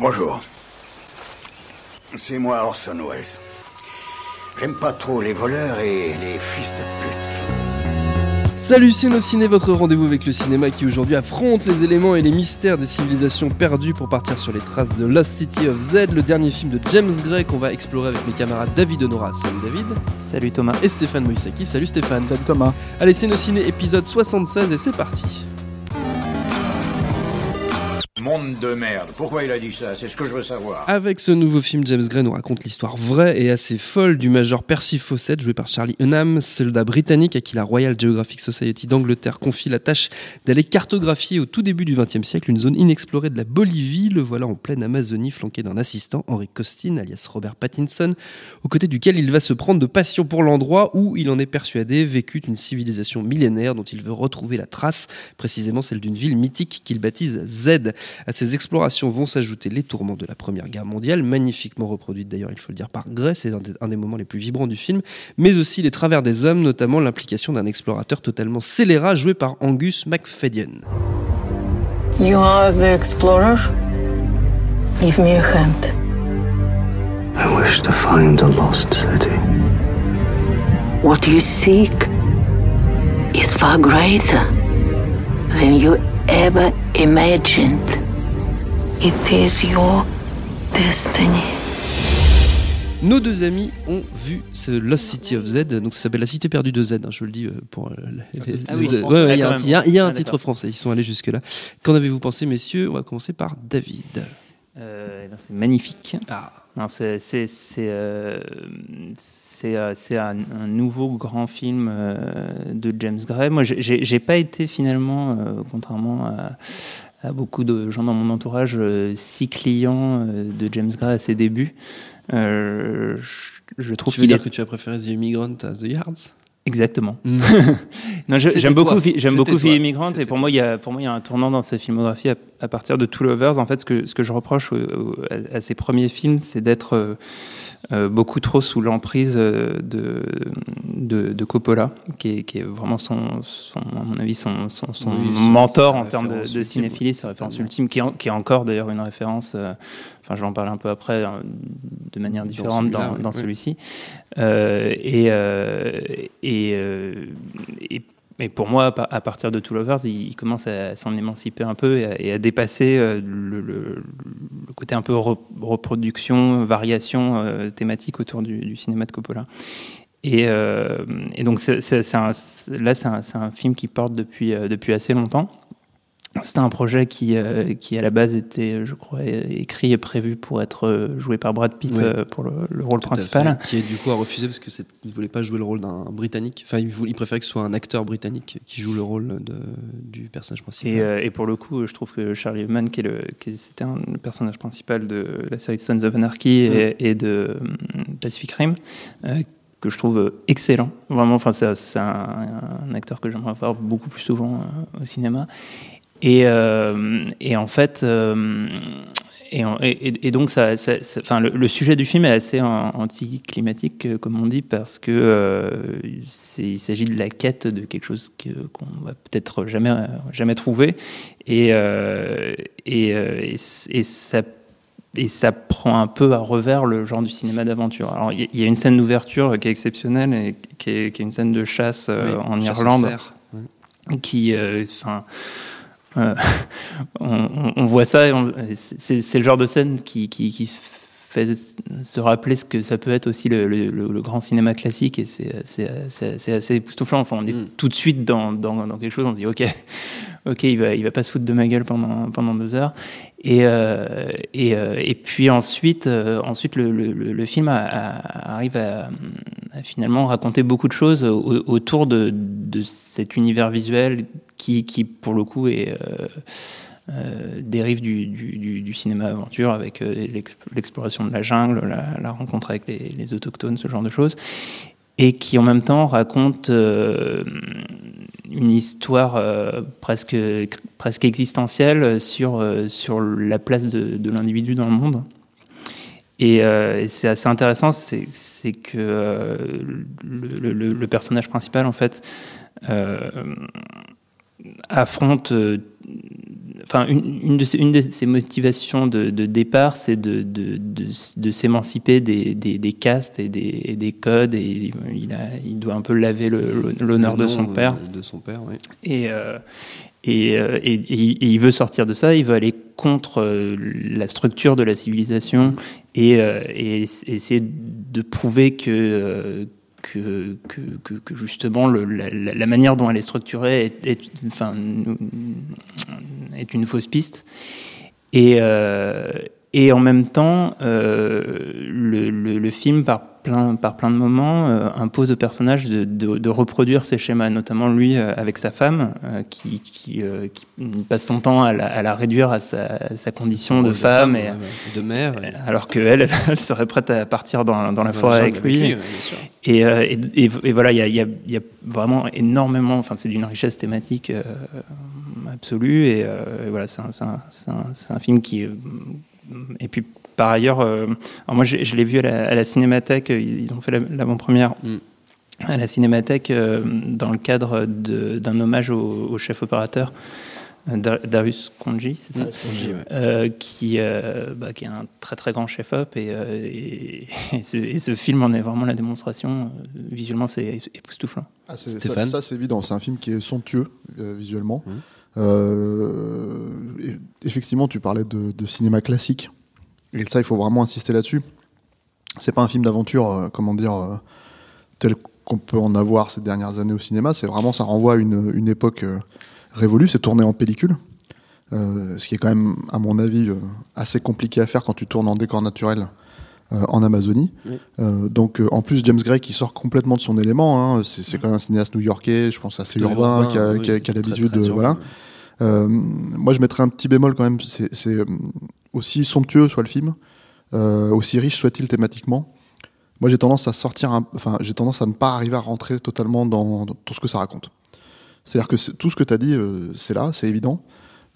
Bonjour. C'est moi Orson Welles. J'aime pas trop les voleurs et les fils de pute. Salut, ciné, votre rendez-vous avec le cinéma qui aujourd'hui affronte les éléments et les mystères des civilisations perdues pour partir sur les traces de Lost City of Z, le dernier film de James Gray qu'on va explorer avec mes camarades David Honora. Salut David. Salut Thomas. Et Stéphane Moïsaki. Salut Stéphane. Salut Thomas. Allez, ciné épisode 76 et c'est parti. Monde de merde. Pourquoi il a dit ça? C'est ce que je veux savoir. Avec ce nouveau film, James Gray nous raconte l'histoire vraie et assez folle du major Percy Fawcett, joué par Charlie Hunnam, soldat britannique à qui la Royal Geographic Society d'Angleterre confie la tâche d'aller cartographier au tout début du XXe siècle une zone inexplorée de la Bolivie. Le voilà en pleine Amazonie, flanqué d'un assistant, Henry Costin, alias Robert Pattinson, aux côtés duquel il va se prendre de passion pour l'endroit où il en est persuadé vécut une civilisation millénaire dont il veut retrouver la trace, précisément celle d'une ville mythique qu'il baptise Z. À ces explorations vont s'ajouter les tourments de la Première Guerre mondiale, magnifiquement reproduite d'ailleurs, il faut le dire, par Gray, c'est un, des- un des moments les plus vibrants du film, mais aussi les travers des hommes, notamment l'implication d'un explorateur totalement scélérat joué par Angus MacFadyen. You are the explorer? Give me a hand. I wish to find the lost city. What you seek is far greater than you ever imagined. It is your destiny. Nos deux amis ont vu ce Lost City of Z, donc ça s'appelle La Cité perdue de Z, hein, je le dis euh, pour euh, les- Ah les- oui, ouais, français, ouais, il y a un, quand il y a- il y a un. Ah, titre français, ils sont allés jusque-là. Qu'en avez-vous pensé, messieurs? On va commencer par David. Euh, eh ben, c'est magnifique. Ah, c'est euh, euh, un, un nouveau grand film euh, de James Gray. Moi, j'ai- pas été finalement, euh, contrairement à, à beaucoup de gens dans mon entourage, euh, si client euh, de James Gray à ses débuts. Euh, je, trouve tu veux dire est que tu as préféré The Immigrant à The Yards? Exactement. Mm. C'était j'aime beaucoup, j'aime beaucoup. Fille Immigrante et pour moi, il y a, pour moi, il y a un tournant dans sa filmographie à, à partir de Two Lovers. En fait, ce que, ce que je reproche au- au- à, à ses premiers films, c'est d'être euh, euh, beaucoup trop sous l'emprise euh, de, de, de Coppola, qui est, qui est vraiment son, son, à mon avis, son, son, son Oui, c'est mentor en termes de, de cinéphilie, sa référence ultime, qui est, en- qui est encore d'ailleurs une référence. euh, Enfin, je vais en parler un peu après, hein, de manière différente dans, oui. celui-ci. Euh, et, et, euh, pour moi, à par- à partir de Two Lovers, il, commence à s'en émanciper un peu et à, dépasser euh, le, côté un peu re- reproduction, variation euh, thématique autour du, cinéma de Coppola. Et, donc là, c'est un, film qui porte depuis assez longtemps. C'était un projet qui, euh, qui, à la base, était, je crois, écrit et prévu pour être euh, joué par Brad Pitt euh, pour le, le rôle Tout à principal. Qui est du coup a refusé parce que c'est- il voulait pas jouer le rôle d'un Britannique. Enfin, il, voulait- il préférait que ce soit un acteur britannique qui joue le rôle de, du personnage principal. Et, euh, et pour le coup, je trouve que Charlie Hunnam, qui est le, qui c'était un le personnage principal de la série Sons of Anarchy et, et de Pacific Rim, que je trouve excellent. Vraiment, enfin, c'est, c'est un, un acteur que j'aimerais voir beaucoup plus souvent euh, au cinéma. Et, euh, et en fait, euh, et, en- et- et donc, ça, ça- ça- enfin, le, le sujet du film est assez an- anticlimatique, euh, comme on dit, parce que euh, il s'agit de la quête de quelque chose qu'on va peut-être jamais, jamais trouver. Et, euh, ça et ça prend un peu à revers le genre du cinéma d'aventure. Alors, il y, a une scène d'ouverture qui est exceptionnelle et qui est, qui est une scène de chasse Oui, en chasse Irlande. Ouais. qui, enfin, euh, on, on- on voit ça, c'est le genre de scène qui, qui, qui fait se rappeler ce que ça peut être aussi le, le- le- le grand cinéma classique, et c'est assez époustouflant. Enfin, on est Mm. tout de suite dans, dans, dans quelque chose, on se dit, ok, ok, il va, il va pas se foutre de ma gueule pendant, pendant deux heures. Et, euh, et, euh, et puis ensuite, euh, ensuite le, le, le- le film a- a- arrive à, à finalement raconter beaucoup de choses au- autour de, de cet univers visuel qui, qui pour le coup, est, euh, dérive du, cinéma aventure avec euh, l'ex- l'exploration de la jungle, la, rencontre avec les, autochtones, ce genre de choses, et qui en même temps raconte euh, une histoire presque, presque existentielle sur, sur la place de, l'individu dans le monde. Et, c'est assez intéressant, c'est que le, personnage principal, en fait, affronte. euh, Enfin, une, une de ses, une de ses motivations de, de départ, c'est de, de, s'émanciper des, des, des castes et des, et des codes, et il, a, il doit un peu laver l'honneur de son nom, père. euh, De son père, oui. Et, euh, et, euh, et- et il- veut sortir de ça, il veut aller contre euh, la structure de la civilisation et, euh, et ess- essayer de prouver que, euh, que, que, que- justement la, manière dont elle est structurée est, une fausse piste. Et, euh, et en même temps, euh, le, le- le film, par plein, par plein de moments, euh, impose au personnage de, de- de reproduire ces schémas, notamment lui euh, avec sa femme, euh, qui, qui, qui passe son temps à la, à la réduire à sa, à sa condition de femme, et, ouais, ouais. de mère. et- alors qu'elle, elle, serait prête à partir dans, dans la forêt avec lui. Et, et, et- et voilà, il y a, il y a- il y a vraiment énormément, enfin, c'est d'une richesse thématique euh, absolue. Et, euh, et voilà, c'est un, c'est un- c'est un- c'est un film qui. est- Et puis, par ailleurs, euh, moi, je, je l'ai vu à la, à la Cinémathèque, ils ils ont fait la- l'avant-première. Mm. À la Cinémathèque, euh, dans le cadre d'un hommage au, au chef opérateur, euh, Dar- Darius Konji, c'est ça Spongy, ouais. euh, qui, euh, bah, qui est un très très grand chef-op et, euh, et, et ce, et ce film en est vraiment la démonstration. Euh, Visuellement, c'est époustouflant. Ah, ça, ça, c'est évident. C'est un film qui est somptueux euh, visuellement. Euh, et- effectivement, tu parlais de, de cinéma classique. Et ça, il faut vraiment insister là-dessus. C'est pas un film d'aventure, euh, comment dire, euh, tel qu'on peut en avoir ces dernières années au cinéma. C'est vraiment, ça renvoie à une, une époque euh, révolue. C'est tourné en pellicule. Euh, ce qui est quand même, à mon avis, euh, assez compliqué à faire quand tu tournes en décor naturel euh, en Amazonie. Oui. Donc, en plus, James Gray qui sort complètement de son élément. hein, c'est c'est quand même un cinéaste new-yorkais, je pense assez urbain, qui a, oui, a- l'habitude de voilà. ouais. Moi, je mettrais un petit bémol quand même. C'est c'est, aussi somptueux soit le film, euh, aussi riche soit-il thématiquement. Moi, j'ai tendance à sortir, enfin, j'ai tendance à ne pas arriver à rentrer totalement dans, tout ce que ça raconte. C'est-à-dire que tout ce que tu as dit, euh, c'est là, c'est évident.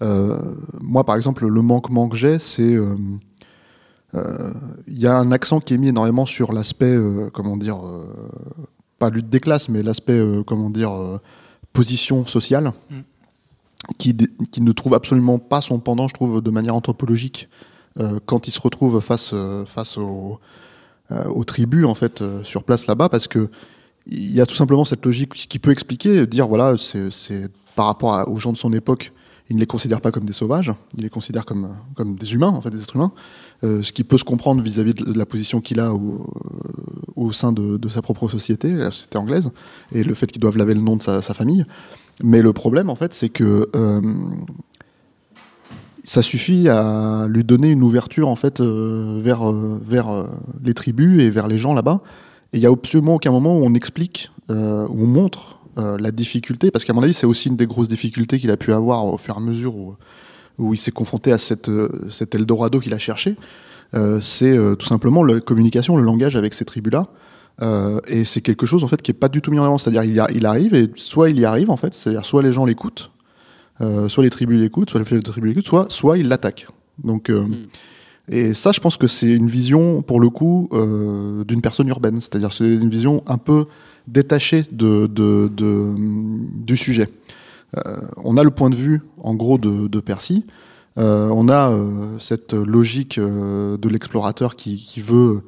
Euh, moi, par exemple, le manquement que j'ai, c'est il y a un accent qui est mis énormément sur l'aspect, comment dire, pas lutte des classes, mais l'aspect, comment dire, position sociale, Mm. Qui, qui ne trouve absolument pas son pendant, je trouve, de manière anthropologique, euh, quand il se retrouve face, euh, face aux, euh, aux tribus, en fait, euh, sur place là-bas, parce que il y a tout simplement cette logique qui peut expliquer, dire, voilà, c'est par rapport aux gens de son époque, il ne les considère pas comme des sauvages, il les considère comme, comme des humains, en fait, des êtres humains. Euh, ce qui peut se comprendre vis-à-vis de la position qu'il a au, au sein de, de sa propre société, la société anglaise, et le fait qu'ils doivent laver le nom de sa, sa famille. Mais le problème, en fait, c'est que euh, ça suffit à lui donner une ouverture, en fait, euh, vers, euh, vers les tribus et vers les gens là-bas. Et il n'y a absolument aucun moment où on explique, où on montre la difficulté, parce qu'à mon avis, c'est aussi une des grosses difficultés qu'il a pu avoir au fur et à mesure où, où il s'est confronté à cette, cet Eldorado qu'il a cherché. C'est tout simplement la communication, le langage avec ces tribus-là. Euh, et c'est quelque chose en fait qui est pas du tout mis en avant. C'est-à-dire il, arrive et soit il y arrive en fait, c'est-à-dire soit les gens l'écoutent, euh, soit les tribus l'écoutent, soit les tribus l'écoutent, soit soit ils l'attaquent. Donc euh, et ça, je pense que c'est une vision pour le coup d'une personne urbaine. C'est-à-dire c'est une vision un peu détachée de, de, de- du sujet. On a le point de vue en gros de, de Percy. On a cette logique de l'explorateur qui, qui veut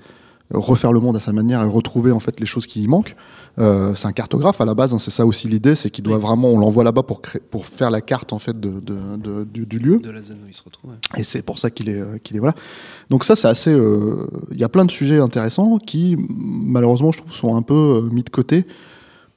refaire le monde à sa manière et retrouver en fait les choses qui y manquent. Euh, c'est un cartographe à la base, hein, c'est ça aussi l'idée, c'est qu'il doit vraiment, on l'envoie là-bas pour créer, pour faire la carte en fait de, de- de- du, du lieu. De la zone où il se retrouve. ouais. Et c'est pour ça qu'il est, euh, qu'il est voilà. Donc ça, c'est assez. euh, Il y a plein de sujets intéressants qui, malheureusement, je trouve, sont un peu euh, mis de côté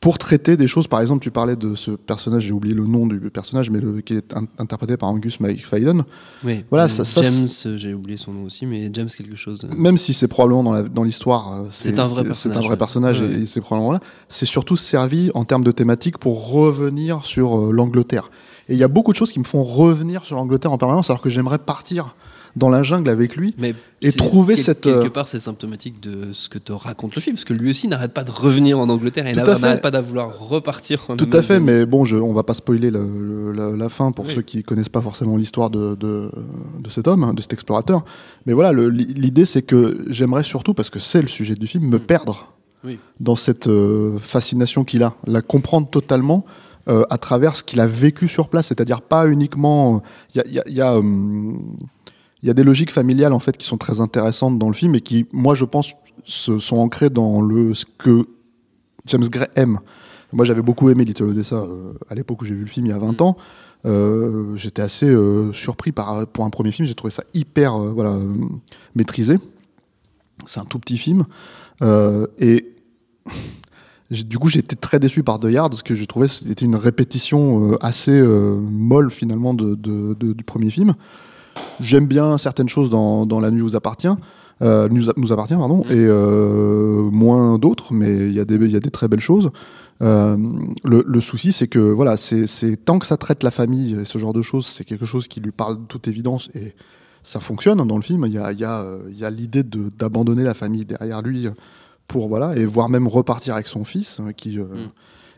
pour traiter des choses. Par exemple, tu parlais de ce personnage, j'ai oublié le nom du personnage, mais le, qui est in- interprété par Angus McFadden. Oui. Voilà, Euh, ça- ça, James, euh, j'ai oublié son nom aussi, mais James quelque chose. euh, Même si c'est probablement dans la- dans l'histoire, euh, C'est un vrai C'est personnage, un vrai ouais. personnage Ouais, et, c'est probablement là. C'est surtout servi en termes de thématique pour revenir sur euh, l'Angleterre. Et il y a beaucoup de choses qui me font revenir sur l'Angleterre en permanence, alors que j'aimerais partir dans la jungle avec lui. Mais Et trouver cette, quelque euh, part c'est symptomatique de ce que te raconte le film parce que lui aussi n'arrête pas de revenir en Angleterre et n'arrête pas de vouloir repartir en Tout à fait, mais bon, je, on va pas spoiler le- le- la, la fin pour Oui. ceux qui connaissent pas forcément l'histoire de, de, de cet homme, hein, de cet explorateur. Mais voilà, l'idée c'est que j'aimerais surtout, parce que c'est le sujet du film, me Mm. perdre Oui. dans cette euh, fascination qu'il a, la comprendre totalement euh, à travers ce qu'il a vécu sur place, c'est-à-dire pas uniquement. Il y a, il y a- il y a, hum, il y a des logiques familiales en fait qui sont très intéressantes dans le film et qui, moi, je pense, se, sont ancrées dans le ce que James Gray aime. Moi, j'avais beaucoup aimé Little Odessa euh, à l'époque où j'ai vu le film il y a 20 ans. Euh, J'étais assez euh, surpris par pour un premier film. J'ai trouvé ça hyper euh, voilà maîtrisé. C'est un tout petit film et du coup j'étais très déçu par The Yard parce que je trouvais que c'était une répétition assez molle finalement de, de- de- du premier film. J'aime bien certaines choses dans, dans La Nuit vous appartient. Euh, nous, appartient pardon et euh, moins d'autres mais il y a des il y a des très belles choses euh, le, le souci, c'est que voilà, c'est c'est- tant que ça traite la famille et ce genre de choses, c'est quelque chose qui lui parle de toute évidence et ça fonctionne hein, dans le film. Il y a, il y a, euh, il y a l'idée de- d'abandonner la famille derrière lui pour voilà et voire même repartir avec son fils euh, qui euh,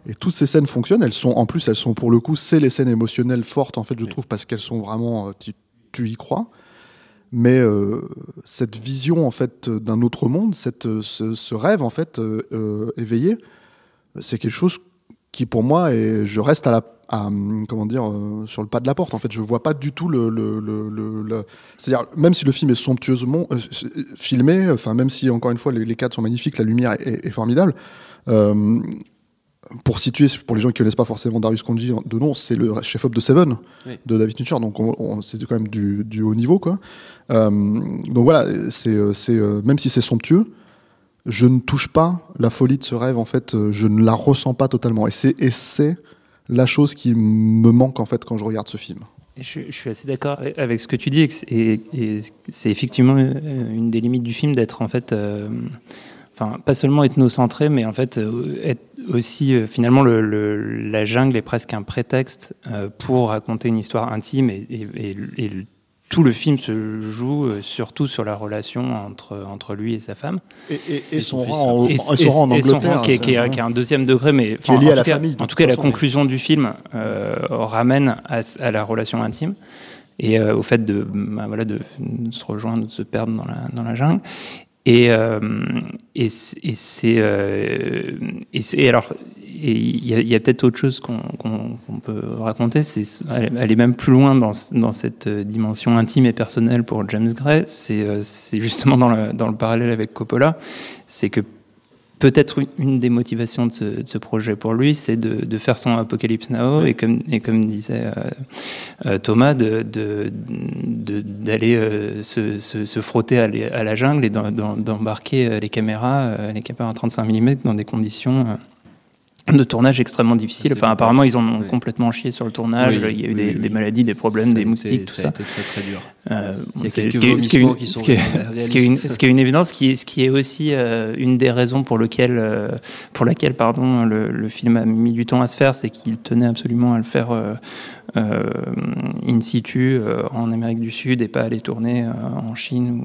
et toutes ces scènes fonctionnent. Elles sont en plus, elles sont pour le coup, c'est les scènes émotionnelles fortes en fait, je trouve, parce qu'elles sont vraiment, euh, tu, tu y crois. Mais euh, cette vision en fait d'un autre monde, cette, ce, rêve en fait euh, euh, éveillé, c'est quelque chose qui pour moi et je reste à la comment dire sur le pas de la porte en fait je vois pas du tout le, le, le, c'est-à-dire même si le film est somptueusement filmé enfin même si encore une fois les, cadres sont magnifiques la lumière est, formidable pour situer pour les gens qui connaissent pas forcément Darius Konji de nom c'est le chef-op de Seven Oui. de David Fincher. Donc on, on- c'est quand même du, du haut niveau quoi. Euh, donc voilà c'est euh, c'est euh, même si c'est somptueux je ne touche pas la folie de ce rêve en fait je ne la ressens pas totalement. Et c'est et c'est la chose qui me manque en fait quand je regarde ce film. Et Je, je suis assez d'accord avec ce que tu dis, et c'est- et, et c'est effectivement une des limites du film d'être en fait, euh, enfin pas seulement ethnocentré, mais en fait euh, être aussi euh, finalement le, le- la jungle est presque un prétexte euh, pour raconter une histoire intime et, et- et- et le- tout le film se joue surtout sur la relation entre entre lui et sa femme. et, et, Et son rang en, Et- et son rang en son Angleterre qui, est, est un deuxième degré, mais Qui est enfin, lié en à la tout cas- famille, En tout cas, la conclusion du film euh, ramène à, à la relation intime et euh, au fait de, bah, voilà, de, de se rejoindre, de se perdre dans la, dans la jungle. Et, euh, et, et c'est euh, et alors il y a, peut-être autre chose qu'on peut raconter c'est aller même plus loin dans dans cette dimension intime et personnelle pour James Gray euh, c'est justement dans le dans le parallèle avec Coppola c'est que peut-être une- des motivations de ce, de ce projet pour lui, c'est de, de faire son Apocalypse Now et comme et comme disait euh, euh, Thomas, de- d'aller euh, se, se, se frotter à, les- à la jungle et d'embarquer les caméras, les caméras 35 mm dans des conditions de tournage extrêmement difficiles. C'est Enfin, apparemment, ils en ont complètement chié sur le tournage. Oui, il y a eu oui, des, oui, des oui. maladies, des problèmes, Ça a des moustiques, tout ça a ça. été très très dur. Euh, Il y a c'est- quelques ce qui est- une- vomissements qui sont ce qui est- réalistes. ce qui est une- ce qui est une évidence, ce qui est, ce qui est aussi euh, une des raisons pour, lequel, euh, pour laquelle pardon, le, le film a mis du temps à se faire, c'est qu'il tenait absolument à le faire in situ en Amérique du Sud et pas aller tourner euh, en Chine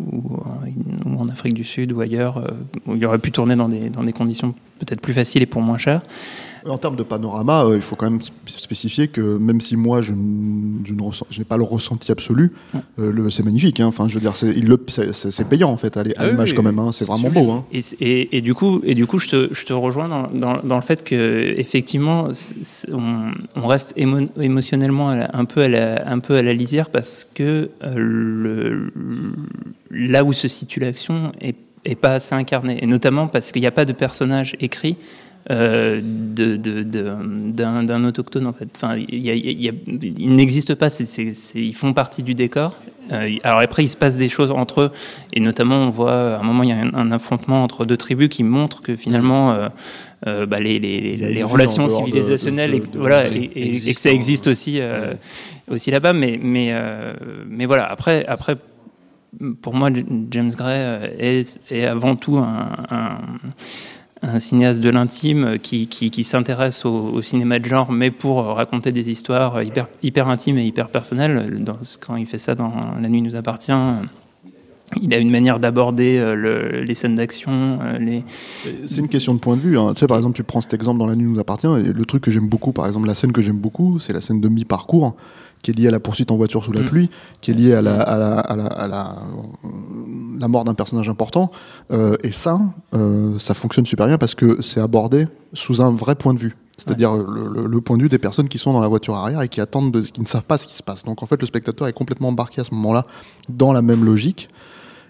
ou, ou, en- ou en Afrique du Sud ou ailleurs, où il aurait pu tourner dans des, dans des conditions peut-être plus faciles et pour moins cher. En termes de panorama, euh, il faut quand même sp- spécifier que même si moi je, n- je ne ressens- je n'ai pas le ressenti absolu, euh, le- c'est magnifique. hein. Enfin, je veux dire, c'est il le- c'est- c'est- c'est payant en fait à Ah oui, l'image quand même. hein. C'est c'est vraiment sublime. beau. hein. Et, et, et du coup, et du coup, je te, je te rejoins dans, dans, dans le fait que effectivement, c'est- c'est- on, on reste émo- émotionnellement la- un peu à la, un peu à la lisière parce que euh, le, là où se situe l'action est, est pas assez incarné, et notamment parce qu'il n'y a pas de personnage écrit euh, de, de- de- d'un, autochtone en fait. Enfin, y a- il y a- il n'existe pas. ils font partie du décor. Euh, alors après, il se passe des choses entre eux, et notamment on voit à un moment il y a un, un affrontement entre deux tribus qui montre que finalement euh, bah, les, relations civilisationnelles, et, voilà, et, et- et que ça existe aussi euh, aussi là-bas. Mais mais mais voilà. Après après pour moi, James Gray euh, est, avant tout un, cinéaste de l'intime qui, qui, s'intéresse au, cinéma de genre, mais pour raconter des histoires hyper, intimes et hyper personnelles. Quand il fait ça dans La nuit nous appartient, euh, il a une manière d'aborder euh, le- les scènes d'action, euh, C'est une question de point de vue. hein. Tu sais, par exemple, tu prends cet exemple dans La nuit nous appartient, le truc que j'aime beaucoup, par exemple, la scène que j'aime beaucoup, c'est la scène de mi-parcours, qui est liée à la poursuite en voiture sous la Mm. pluie, qui est liée à la, à la, à la, à la, la mort d'un personnage important. Euh, et ça, euh, ça fonctionne super bien parce que c'est abordé sous un vrai point de vue. C'est-à-dire le, le- le point de vue des personnes qui sont dans la voiture arrière et qui attendent, de, qui ne savent pas ce qui se passe. Donc en fait, le spectateur est complètement embarqué à ce moment-là dans la même logique.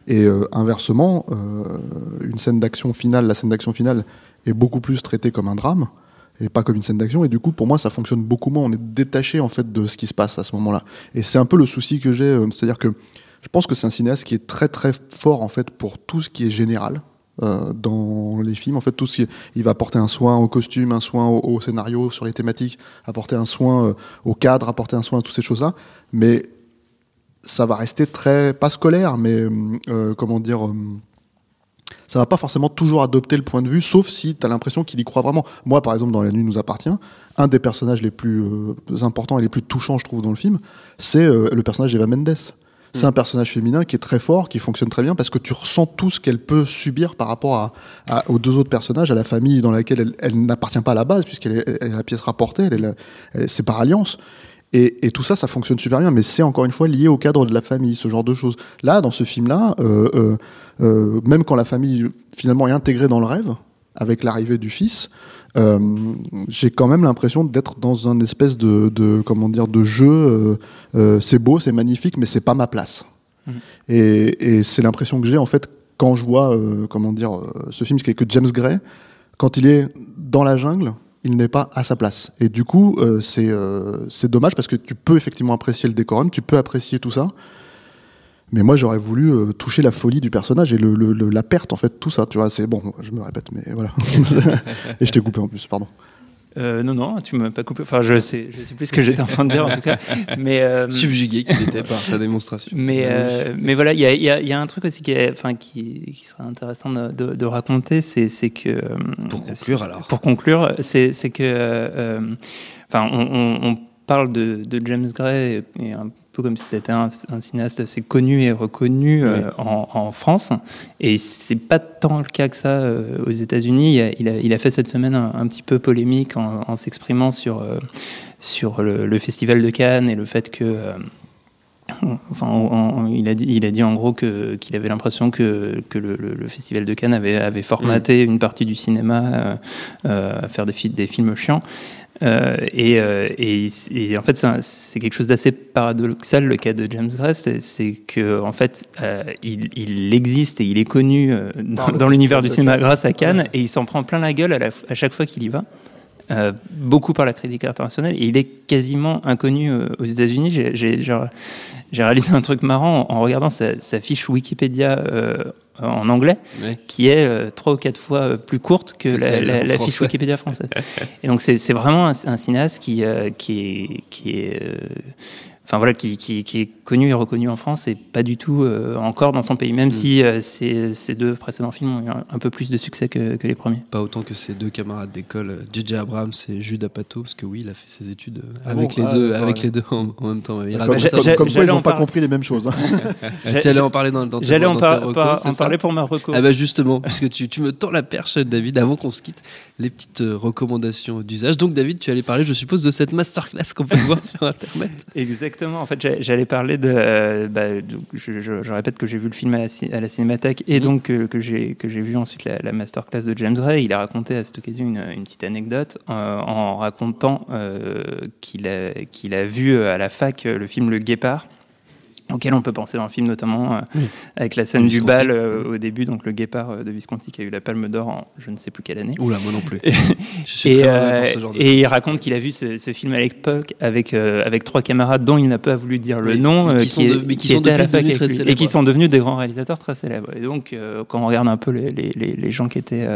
Et euh, inversement, une scène d'action finale, la scène d'action finale est beaucoup plus traitée comme un drame et pas comme une scène d'action. Et du coup, pour moi, ça fonctionne beaucoup moins. On est détaché en fait de ce qui se passe à ce moment-là. Et c'est un peu le souci que j'ai, euh, c'est-à-dire que je pense que c'est un cinéaste qui est très très fort en fait pour tout ce qui est général. euh, dans les films, en fait, tout ce qui, il va apporter un soin au costume, un soin au, au scénario, sur les thématiques, apporter un soin euh, au cadre, apporter un soin à toutes ces choses-là. Mais ça va rester très pas scolaire, mais euh, comment dire, ça va pas forcément toujours adopter le point de vue, sauf si tu as l'impression qu'il y croit vraiment. Moi, par exemple, dans La nuit nous appartient, un des personnages les plus euh, importants et les plus touchants, je trouve, dans le film, c'est euh, le personnage d'Eva Mendes. C'est un personnage féminin qui est très fort, qui fonctionne très bien parce que tu ressens tout ce qu'elle peut subir par rapport à, à- aux deux autres personnages, à la famille dans laquelle elle, elle n'appartient pas à la base puisqu'elle est, elle est la pièce rapportée, elle est la- elle- c'est par alliance. Et, et tout ça, ça fonctionne super bien, mais c'est encore une fois lié au cadre de la famille, ce genre de choses. Là, dans ce film-là, euh, euh, même quand la famille finalement est intégrée dans le rêve, avec l'arrivée du fils, euh, j'ai quand même l'impression d'être dans un espèce de, de comment dire de jeu. euh, c'est beau, c'est magnifique, mais c'est pas ma place. Mhm. Et, et c'est l'impression que j'ai en fait quand je vois comment dire ce film, c'est que James Gray, quand il est dans la jungle, il n'est pas à sa place. Et du coup, euh, c'est euh, c'est dommage parce que tu peux effectivement apprécier le décorum, tu peux apprécier tout ça. Mais moi, j'aurais voulu euh, toucher la folie du personnage et le, le- le- la perte, en fait, tout ça. Tu vois, c'est bon, je me répète, mais voilà. et je t'ai coupé en plus, pardon. Euh, non, non, tu m'as pas coupé. Enfin, je sais, je sais plus ce que j'étais en train de dire en tout cas. Mais, euh, Subjugué qu'il était par ta démonstration. mais, euh, mais voilà, il y a, il y a- y a un truc aussi qui, est, enfin, qui, qui serait intéressant de, de- de raconter, c'est c'est que. Pour conclure, c'est- alors. Pour conclure, c'est c'est que. Enfin, on, on- on parle de, de James Gray et un peu comme si c'était un, un cinéaste assez connu et reconnu euh, en, en France. Et c'est pas tant le cas que ça euh, aux États-Unis. Il, a- il a, il a fait cette semaine un, un petit peu polémique en, en s'exprimant sur, euh, sur le, le festival de Cannes et le fait que. Enfin, en- en- il, a dit, il a dit en gros qu'il avait l'impression que, que le, le- le Festival de Cannes avait, avait formaté une partie du cinéma euh, euh, à faire des films chiants. Euh, et, euh, et, et en fait, c'est quelque chose d'assez paradoxal le cas de James Gray, c'est que en fait, euh, il, il existe et il est connu dans, l'univers du cinéma grâce à Cannes, et il s'en prend plein la gueule à, la- à chaque fois qu'il y va. Euh, beaucoup par la critique internationale et il est quasiment inconnu euh, aux États-Unis. J'ai- réalisé un truc marrant en, en regardant sa, sa fiche Wikipédia euh, en anglais, qui est trois ou quatre fois plus courte que, Que la, fiche. Wikipédia française. et donc c'est vraiment un, un cinéaste qui, qui est, qui est enfin voilà, qui, qui, qui est connu et reconnu en France et pas du tout euh, encore dans son pays, même si euh, ces, ces deux précédents films ont eu un, un peu plus de succès que, que les premiers. Pas autant que ses deux camarades d'école, euh, JJ Abrams et Jude Apatow, parce que oui, il a fait ses études euh, Ah avec bon les Ah, deux, d'accord, avec ouais. les deux en, en même temps. Il Ah, Comme, ça. comme- quoi, ils n'ont pas parler. compris les mêmes choses. hein. Tu allais en parler dans, dans J'allais en, par- par- en parler pour ma reco. Ah bah justement, puisque tu, tu me tends la perche, David, avant qu'on se quitte, les petites euh, recommandations d'usage. Donc David, tu allais parler, je suppose, de cette masterclass qu'on peut voir sur Internet. Exactement. En fait, j'a- j'allais parler de. euh, bah, de- je, je- je répète que j'ai vu le film à la, ci- à la Cinémathèque et donc que j'ai que j'ai vu ensuite la, la masterclass de James Ray. Il a raconté à cette occasion une, une petite anecdote euh, en racontant euh, qu'il a qu'il a vu à la fac le film Le Guépard. Auquel on peut penser dans le film, notamment euh, Oui. avec la scène du Visconti. bal euh, au début, donc le guépard euh, de Visconti qui a eu la Palme d'Or en je ne sais plus quelle année. Oula, moi non plus. Je suis Et, très ce genre de et il raconte qu'il a vu ce, ce film à l'époque avec, avec trois camarades dont il n'a pas voulu dire le Oui, nom, mais qui sont est- de- mais qui sont étaient à la depuis fac devenus très et qui sont devenus des grands réalisateurs très célèbres. Et donc, quand on regarde un peu les, les, les, les gens qui étaient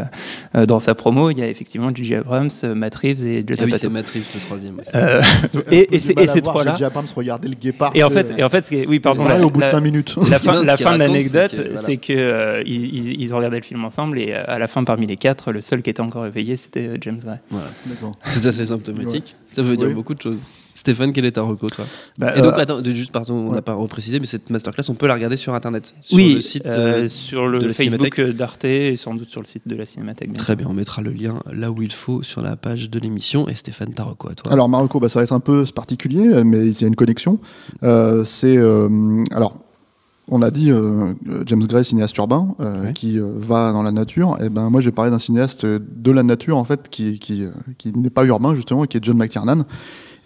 dans sa promo, il y a effectivement J.J. Abrams, Matt Reeves et Judd Ah oui, c'est Matrix le troisième. et, et, ces- et ces trois-là. J'ai Abrams regarder le guépard. Et en fait, et en est- oui, pardon. pareil, la- au bout de la- 5 minutes. La fin, la fin de l'anecdote, c'est que, voilà. que euh, ils, ont regardé le film ensemble et euh, à la fin, parmi les quatre, le seul qui était encore éveillé, c'était euh, James Gray. Voilà. C'est assez symptomatique. Ça veut dire Oui. beaucoup de choses. Stéphane, quel est ta reco, toi Bah, Et donc, euh, attends, de- juste, pardon, on n'a ouais. pas reprécisé, mais cette masterclass, on peut la regarder sur Internet. Sur oui, le site. euh, euh, sur le de la Facebook Cinémathèque. d'Arte et sans doute sur le site de la Cinémathèque. Très bien, on mettra le lien là où il faut sur la page de l'émission. Et Stéphane, ta reco à toi Alors Marocco, bah, ça va être un peu particulier, mais il y a une connexion. Euh, c'est euh, alors. On a dit euh, James Gray, cinéaste urbain, euh, Ouais. qui euh, va dans la nature. Et ben moi, j'ai parlé d'un cinéaste de la nature en fait, qui qui, qui n'est pas urbain justement, et qui est John McTiernan,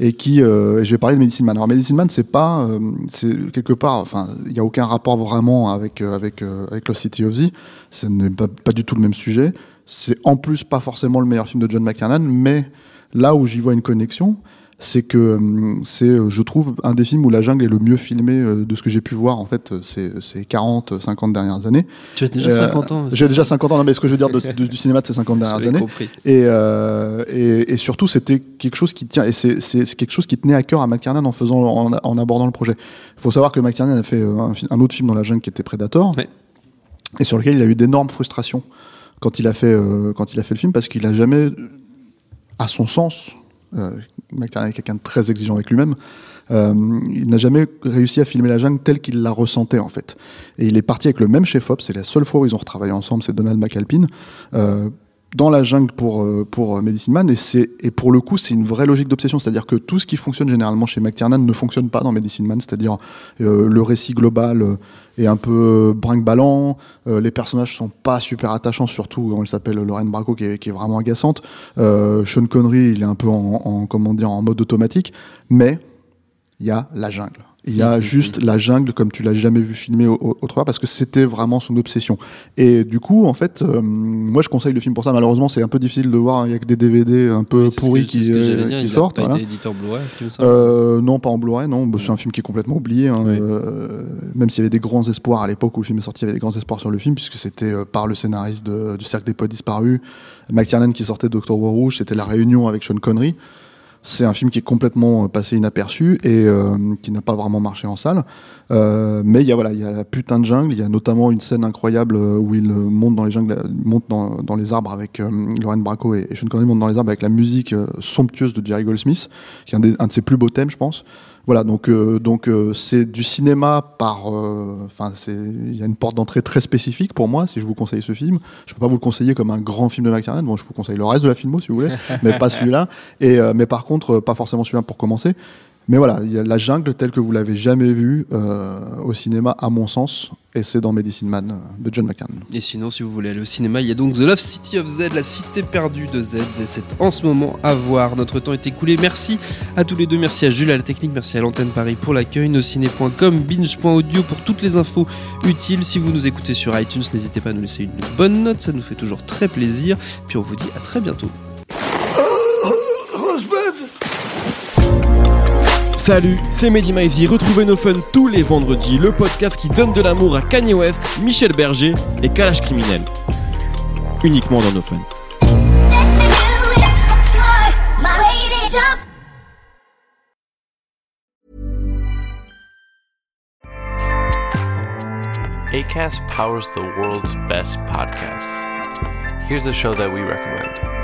et qui euh, et je vais parler de Medicine Man. Alors Medicine Man, c'est pas, euh, c'est quelque part, enfin, il y a aucun rapport vraiment avec euh, avec euh, avec Lost City of Z. Ce n'est pas, pas du tout le même sujet. C'est en plus pas forcément le meilleur film de John McTiernan, mais là où j'y vois une connexion, c'est que hum, c'est, euh, je trouve, un des films où la jungle est le mieux filmé euh, de ce que j'ai pu voir en fait euh, ces, ces 40, 50 dernières années. Tu as déjà Euh, 50 ans. J'ai déjà 50 ans, non, mais ce que je veux dire de- de- du cinéma de ces 50 dernières années. compris. Et, euh, et, et surtout, c'était quelque chose qui tient, et c'est quelque chose qui tenait à cœur à McTiernan en faisant, en, en abordant le projet. Il faut savoir que McTiernan a fait euh, un, autre film dans la jungle qui était Predator, Ouais. et sur lequel il a eu d'énormes frustrations quand il a fait euh, quand il a fait le film parce qu'il a jamais, à son sens, euh, est quelqu'un de très exigeant avec lui-même. euh, il n'a jamais réussi à filmer la jungle telle qu'il la ressentait en fait. Et il est parti avec le même chef-op, c'est la seule fois où ils ont retravaillé ensemble, c'est Donald McAlpine, euh, dans la jungle pour, euh, pour euh, Medicine Man. Et, c'est, et pour le coup, c'est une vraie logique d'obsession, c'est-à-dire que tout ce qui fonctionne généralement chez McTiernan ne fonctionne pas dans Medicine Man, c'est-à-dire euh, le récit global euh, est un peu brinque-ballant, euh, les personnages sont pas super attachants, surtout quand elle s'appelle Lorraine Bracco qui est, qui est vraiment agaçante. Euh, Sean Connery, il est un peu en, en, comment dire, en mode automatique, mais il y a la jungle. Il y a juste la jungle comme tu l'as jamais vu filmer au- au- parce que c'était vraiment son obsession. Et du coup, en fait, euh, moi je conseille le film pour ça. Malheureusement, c'est un peu difficile de voir. Il y a que des DVD un peu Oui, pourris qui, ce que euh, qui sortent. pas voilà. été éditeur Blu-ray, Euh, non, pas en Blu-ray, non. Bah, c'est un film qui est complètement oublié. hein. Oui. Euh, même s'il y avait des grands espoirs à l'époque où le film est sorti, il y avait des grands espoirs sur le film, puisque c'était euh, par le scénariste de- du Cercle des Poètes Disparus, McTiernan qui sortait Doctor War Rouge, c'était la réunion avec Sean Connery. C'est un film qui est complètement euh, passé inaperçu et euh, qui n'a pas vraiment marché en salle. Euh, mais il y a voilà, il y a la putain de jungle. Il y a notamment une scène incroyable euh, où il euh, monte dans les jungles, monte dans, dans les arbres avec Lorraine Bracco et, Sean Connery montent dans les arbres avec la musique somptueuse de Jerry Goldsmith, qui est un, des- un de ses plus beaux thèmes, je pense. Voilà, donc euh, donc euh, c'est du cinéma par, euh, enfin c'est, il y a une porte d'entrée très spécifique pour moi. Si je vous conseille ce film, je peux pas vous le conseiller comme un grand film de McTiernan. Bon, je vous conseille le reste de la filmo si vous voulez, mais pas celui-là. Et euh, mais par contre, euh, pas forcément celui-là pour commencer. Mais voilà, il y a la jungle telle que vous l'avez jamais vue euh, au cinéma, à mon sens, et c'est dans Medicine Man euh, de John McTiernan. Et sinon, si vous voulez aller au cinéma, il y a donc The Love City of Z, la cité perdue de Z, c'est en ce moment à voir. Notre temps est écoulé. Merci à tous les deux. Merci à Jules à la technique. Merci à l'antenne Paris pour l'accueil. Nociné.com, binge.audio pour toutes les infos utiles. Si vous nous écoutez sur iTunes, n'hésitez pas à nous laisser une bonne note. Ça nous fait toujours très plaisir. Puis on vous dit à très bientôt. Salut, c'est Mehdi Maizy. Retrouvez nos fun tous les vendredis, le podcast qui donne de l'amour à Kanye West, Michel Berger et Kalash Criminel. Uniquement dans nos fun. ACAST powers the world's best podcasts. Here's a show that we recommend.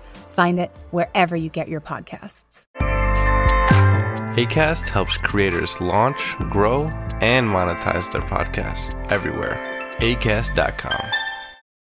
Find it wherever you get your podcasts. ACAST helps creators launch, grow, and monetize their podcasts everywhere. ACAST.com.